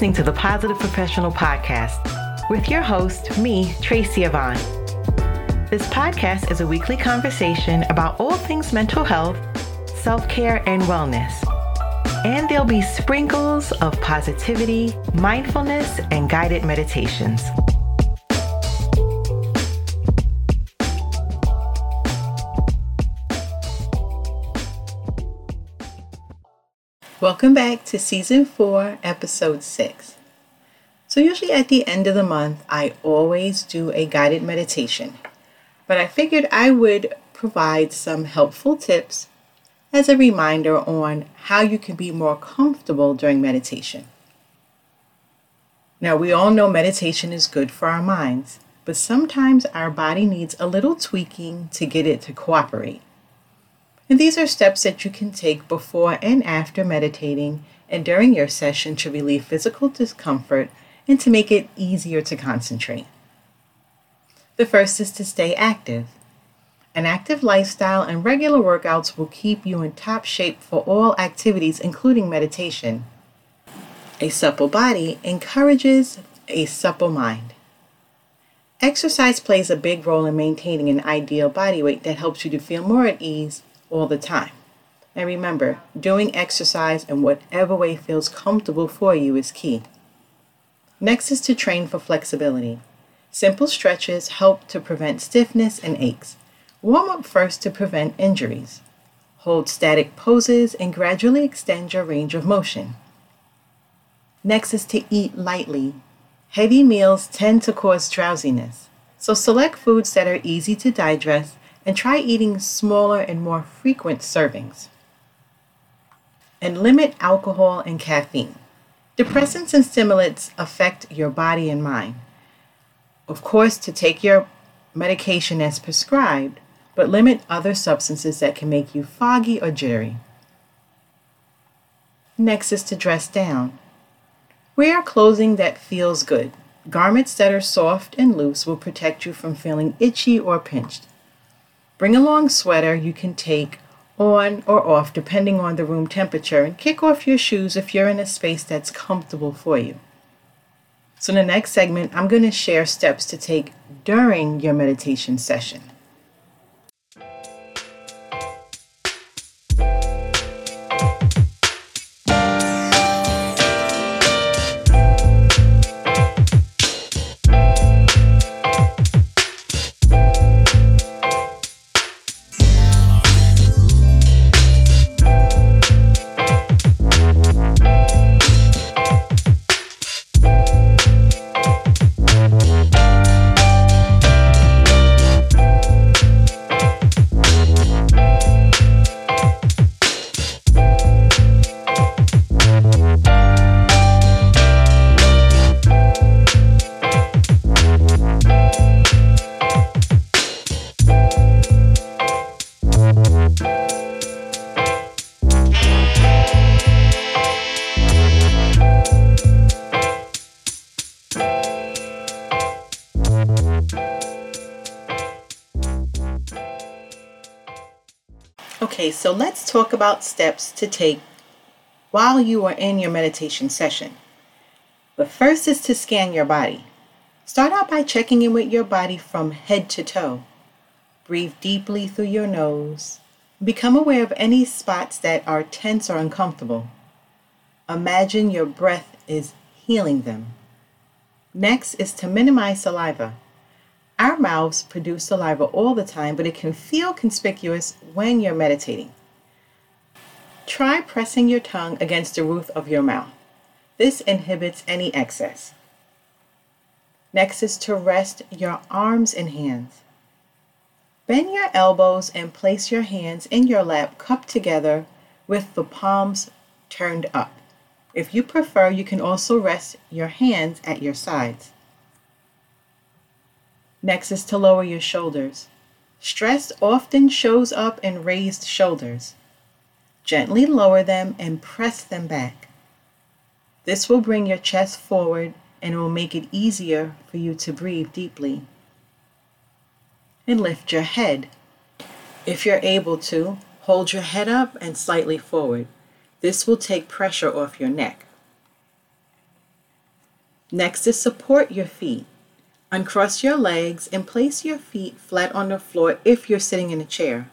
listening to the Positive Professional Podcast with your host, me, Tracy Yvonne. This podcast is a weekly conversation about all things mental health, self care, and wellness. And there'll be sprinkles of positivity, mindfulness, and guided meditations. Welcome back to season four, episode six. So, usually at the end of the month, I always do a guided meditation, but I figured I would provide some helpful tips as a reminder on how you can be more comfortable during meditation. Now, we all know meditation is good for our minds, but sometimes our body needs a little tweaking to get it to cooperate. And these are steps that you can take before and after meditating and during your session to relieve physical discomfort and to make it easier to concentrate. The first is to stay active. An active lifestyle and regular workouts will keep you in top shape for all activities, including meditation. A supple body encourages a supple mind. Exercise plays a big role in maintaining an ideal body weight that helps you to feel more at ease all the time. And remember, doing exercise in whatever way feels comfortable for you is key. Next is to train for flexibility. Simple stretches help to prevent stiffness and aches. Warm up first to prevent injuries. Hold static poses and gradually extend your range of motion. Next is to eat lightly. Heavy meals tend to cause drowsiness, so select foods that are easy to digest and try eating smaller and more frequent servings. And limit alcohol and caffeine. Depressants and stimulants affect your body and mind. Of course, to take your medication as prescribed, but limit other substances that can make you foggy or jittery. Next is to dress down. Wear clothing that feels good. Garments that are soft and loose will protect you from feeling itchy or pinched. Bring a long sweater you can take on or off depending on the room temperature and kick off your shoes if you're in a space that's comfortable for you. So, in the next segment, I'm going to share steps to take during your meditation session. Okay, so let's talk about steps to take while you are in your meditation session. The first is to scan your body. Start out by checking in with your body from head to toe. Breathe deeply through your nose. Become aware of any spots that are tense or uncomfortable. Imagine your breath is healing them. Next is to minimize saliva. Our mouths produce saliva all the time, but it can feel conspicuous when you're meditating. Try pressing your tongue against the roof of your mouth. This inhibits any excess. Next is to rest your arms and hands. Bend your elbows and place your hands in your lap cupped together with the palms turned up. If you prefer, you can also rest your hands at your sides. Next is to lower your shoulders. Stress often shows up in raised shoulders. Gently lower them and press them back. This will bring your chest forward and will make it easier for you to breathe deeply. And lift your head. If you're able to, hold your head up and slightly forward. This will take pressure off your neck. Next is support your feet. Uncross your legs and place your feet flat on the floor if you're sitting in a chair.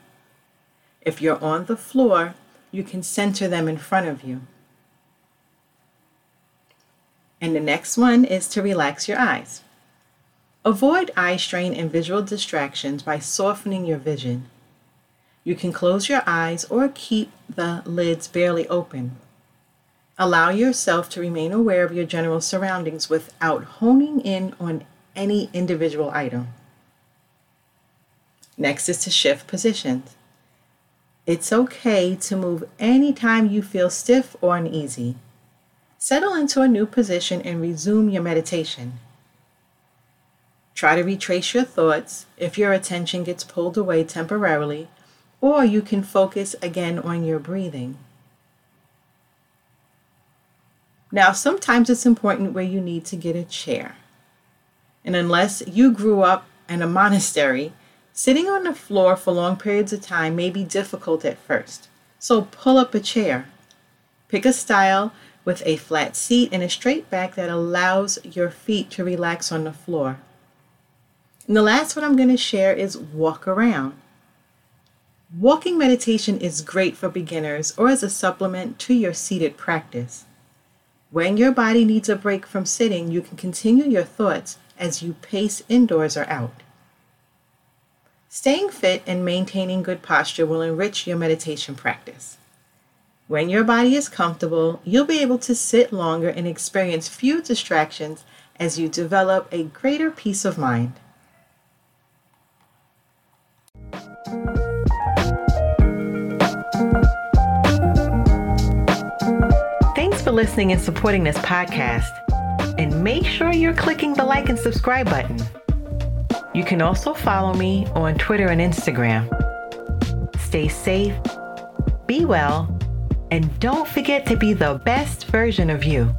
If you're on the floor, you can center them in front of you. And the next one is to relax your eyes. Avoid eye strain and visual distractions by softening your vision. You can close your eyes or keep the lids barely open. Allow yourself to remain aware of your general surroundings without honing in on any individual item. Next is to shift positions. It's okay to move anytime you feel stiff or uneasy. Settle into a new position and resume your meditation. Try to retrace your thoughts if your attention gets pulled away temporarily, or you can focus again on your breathing. Now, sometimes it's important where you need to get a chair. And unless you grew up in a monastery, sitting on the floor for long periods of time may be difficult at first. So pull up a chair. Pick a style with a flat seat and a straight back that allows your feet to relax on the floor. And the last one I'm going to share is walk around. Walking meditation is great for beginners or as a supplement to your seated practice. When your body needs a break from sitting, you can continue your thoughts as you pace indoors or out. Staying fit and maintaining good posture will enrich your meditation practice. When your body is comfortable, you'll be able to sit longer and experience few distractions as you develop a greater peace of mind. Listening and supporting this podcast. And make sure you're clicking the like and subscribe button. You can also follow me on Twitter and Instagram. Stay safe, be well, and don't forget to be the best version of you.